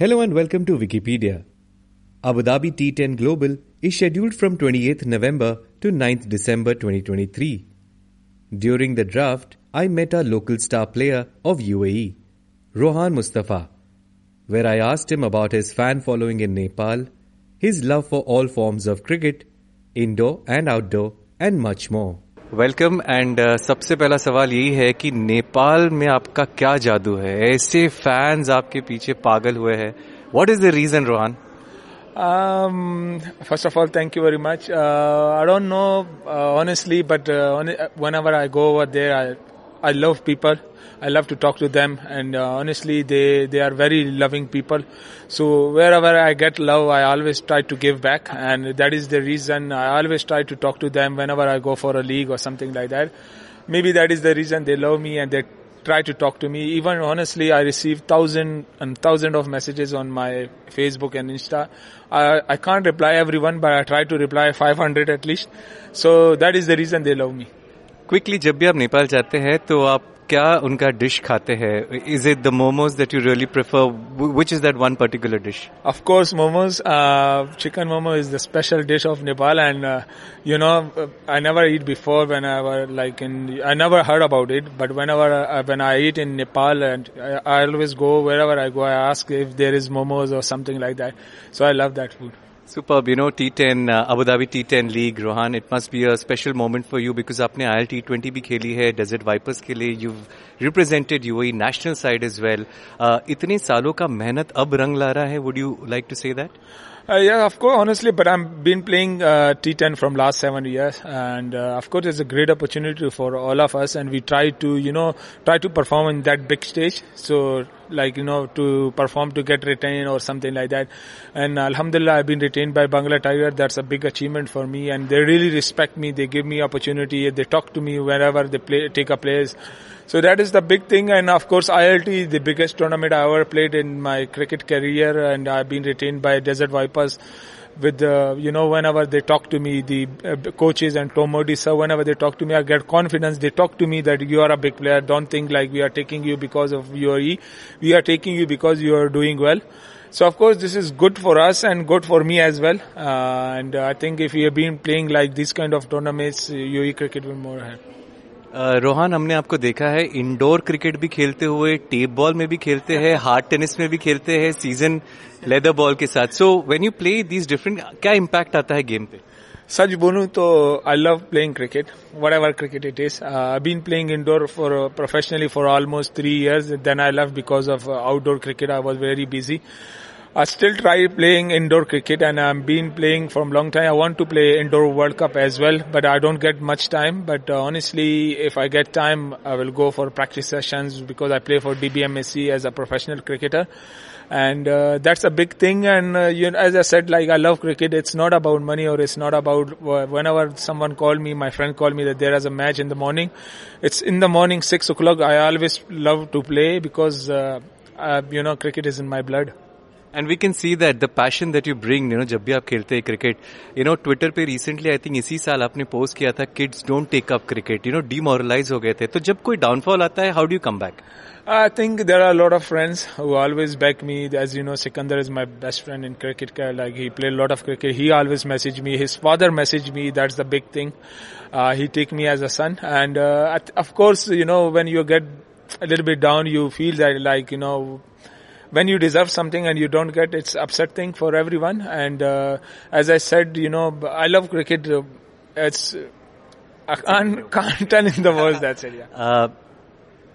Hello and welcome to Vickypedia. Abu Dhabi T10 Global is scheduled from 28th November to 9th December 2023. During the draft, I met a local star player of UAE, Rohan Mustafa, where I asked him about his fan following in Nepal, his love for all forms of cricket, indoor and outdoor, and much more. Welcome, and uh, सबसे पहला सवाल यही है कि नेपाल में आपका क्या जादू है? ऐसे फैंस आपके पीछे पागल हुए हैं। What is the reason Rohan first of all thank you very much I don't know honestly but when I go there I I love people. I love to talk to them, and uh, honestly, they they are very loving people. So wherever I get love, I always try to give back, and that is the reason I always try to talk to them whenever I go for a league or something like that. Maybe that is the reason they love me and they try to talk to me. Even honestly, I receive thousand and thousand of messages on my Facebook and Insta. I, I can't reply everyone, but I try to reply 500 at least. So that is the reason they love me. Quickly जब भी आप नेपाल जाते हैं तो आप क्या उनका dish खाते हैं is it the momos that you really prefer which is that one particular dish of course momos chicken momo is the special dish of Nepal and you know I never eat before when I were like in I never heard about it but whenever when I eat in Nepal and I always go where ever I go I ask if there is momos और something like that so I love that food Superb. You know, T10, uh, Abu Dhabi T10 League, Rohan, it must be a special moment for you because आपने IL T20 भी खेली है, Desert Vipers के लिए, you've represented UAE national side as well. Uh, इतने सालों का मेहनत अब रंग ला रहा है, would you like to say that? Uh, yeah, of course, honestly, but I've been playing uh, T10 from last seven years, and uh, of course, it's a great opportunity for all of us, and we try to, you know, try to perform in that big stage. So, like, you know, to perform to get retained or something like that. And Alhamdulillah, I've been retained by Bangla Tiger. That's a big achievement for me, and they really respect me. They give me opportunity. They talk to me wherever they play, take a place. So that is the big thing. And of course, ILT is the biggest tournament I ever played in my cricket career. And I've been retained by Desert Vipers with the, you know, whenever they talk to me, the uh, coaches and Tom Moody sir, whenever they talk to me, I get confidence. They talk to me that you are a big player. Don't think like we are taking you because of your E. We are taking you because you are doing well. So of course this is good for us and good for me as well. Uh, and I think if we have been playing like this kind of tournaments, UAE cricket will more ahead. Rohan, हमने आपको देखा है indoor cricket भी खेलते हुए tape ball में भी खेलते हैं हार्ड टेनिस में भी खेलते हैं सीज़न लेदर बॉल के साथ। So when you play these different क्या इम्पैक्ट आता है गेम पे? सच बोलूँ तो I love playing cricket whatever cricket it is I been playing indoor for professionally for almost three years then I love because of outdoor cricket I was very busy I still try playing indoor cricket and I've been playing from long time. I want to play indoor World Cup as well, but I don't get much time. But uh, honestly, if I get time, I will go for practice sessions because I play for DBMSC as a professional cricketer. And uh, that's a big thing. And uh, you know, as I said, like I love cricket. It's not about money or it's not about whenever someone called me, my friend called me that there is a match in the morning. It's in the morning, six o'clock. I always love to play because uh, uh, you know cricket is in my blood. And we can see that the passion that you bring you know जब भी आप खेलते हैं cricket you no Twitter पे recently I think इसी साल आपने post किया था kids don't take up cricket you no demoralise हो गए थे तो जब कोई डाउनफॉल आता है how do you come back I think there are a lot of friends who always back me. As you know, Sikandar is my best friend in cricket. Like he played a lot of cricket. He always messaged me. His father messaged me. That's the big thing. Uh, he take me as a son. And uh, of course, you know, when you get a little bit down, you feel that like you know when you deserve something and you don't get, it's upsetting for everyone. And uh, as I said, you know, I love cricket. It's I can't, can't tell in the words that's it. Yeah.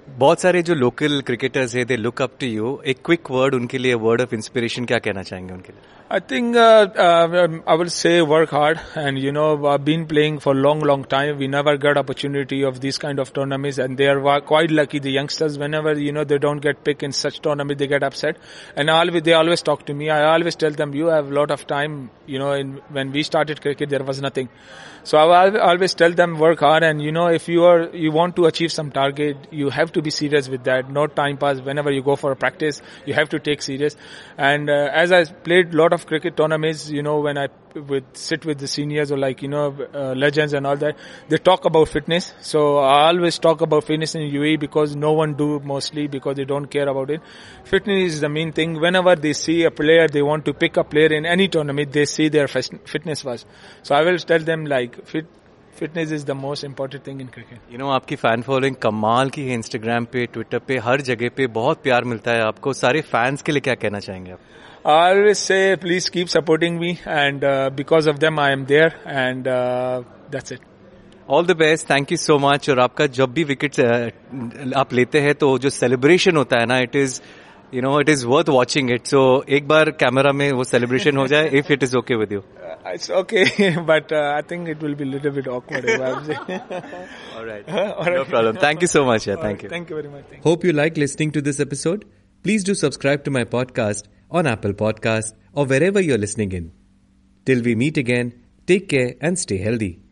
Uh, बहुत सारे जो local cricketers है they look up to you एक quick word उनके लिए word of inspiration क्या कहना चाहेंगे उनके लिए I think uh, uh, I will say work hard, and you know I've been playing for a long, long time. We never got opportunity of these kind of tournaments, and they are quite lucky. The youngsters, whenever you know they don't get picked in such tournament, they get upset, and always they always talk to me. I always tell them, you have a lot of time. You know, in, when we started cricket, there was nothing. So I always tell them work hard, and you know if you are you want to achieve some target, you have to be serious with that. No time pass. Whenever you go for a practice, you have to take serious. And uh, as I played a lot of cricket tournaments, you know, when I with sit with the seniors or like you know uh, legends and all that, they talk about fitness. So I always talk about fitness in UAE because no one do mostly because they don't care about it. Fitness is the main thing. Whenever they see a player, they want to pick a player in any tournament, they see their fitness first. So I will tell them like fit fitness is the most important thing in cricket you know आपकी fan following कमाल की है Instagram पे Twitter पे हर जगह पे बहुत प्यार मिलता है आपको। सारे फैंस के लिए क्या कहना चाहेंगे आप? I always say please keep supporting me and uh, because of them I am there and uh, that's it. All the best thank you so much और आपका जब भी विकेट आप लेते हैं तो जो सेलिब्रेशन होता है ना it is you know it is worth watching it so एक बार कैमरा में वो सेलिब्रेशन हो जाए if it is okay with you it's okay, but uh, I think it will be a little bit awkward. All right. All right. No problem. Thank you so much. Yeah, thank you. Thank you very much. Thank Hope you like listening to this episode. Please do subscribe to my podcast on Apple Podcast or wherever you're listening in. Till we meet again, take care and stay healthy.